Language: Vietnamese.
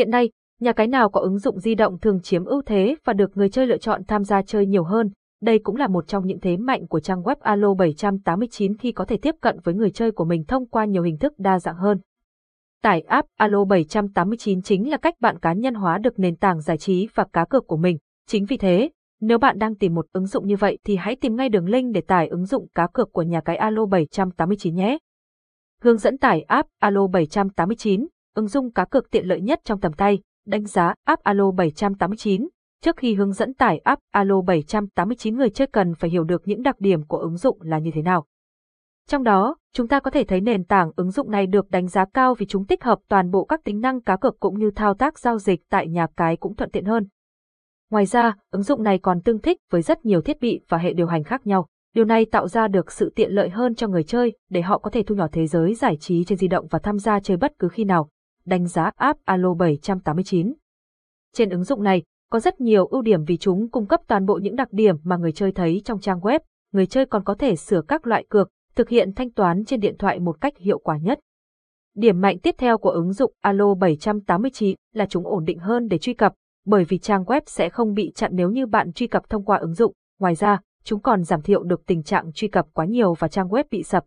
Hiện nay, nhà cái nào có ứng dụng di động thường chiếm ưu thế và được người chơi lựa chọn tham gia chơi nhiều hơn. Đây cũng là một trong những thế mạnh của trang web Alo 789 khi có thể tiếp cận với người chơi của mình thông qua nhiều hình thức đa dạng hơn. Tải app Alo 789 chính là cách bạn cá nhân hóa được nền tảng giải trí và cá cược của mình. Chính vì thế, nếu bạn đang tìm một ứng dụng như vậy thì hãy tìm ngay đường link để tải ứng dụng cá cược của nhà cái Alo 789 nhé. Hướng dẫn tải app Alo 789, ứng dụng cá cược tiện lợi nhất trong tầm tay, đánh giá app Alo 789. Trước khi hướng dẫn tải app Alo 789 người chơi cần phải hiểu được những đặc điểm của ứng dụng là như thế nào. Trong đó, chúng ta có thể thấy nền tảng ứng dụng này được đánh giá cao vì chúng tích hợp toàn bộ các tính năng cá cược cũng như thao tác giao dịch tại nhà cái cũng thuận tiện hơn. Ngoài ra, ứng dụng này còn tương thích với rất nhiều thiết bị và hệ điều hành khác nhau. Điều này tạo ra được sự tiện lợi hơn cho người chơi để họ có thể thu nhỏ thế giới giải trí trên di động và tham gia chơi bất cứ khi nào. Đánh giá app Alo 789 Trên ứng dụng này, có rất nhiều ưu điểm vì chúng cung cấp toàn bộ những đặc điểm mà người chơi thấy trong trang web. Người chơi còn có thể sửa các loại cược, thực hiện thanh toán trên điện thoại một cách hiệu quả nhất. Điểm mạnh tiếp theo của ứng dụng Alo 789 là chúng ổn định hơn để truy cập, bởi vì trang web sẽ không bị chặn nếu như bạn truy cập thông qua ứng dụng. Ngoài ra, chúng còn giảm thiểu được tình trạng truy cập quá nhiều và trang web bị sập.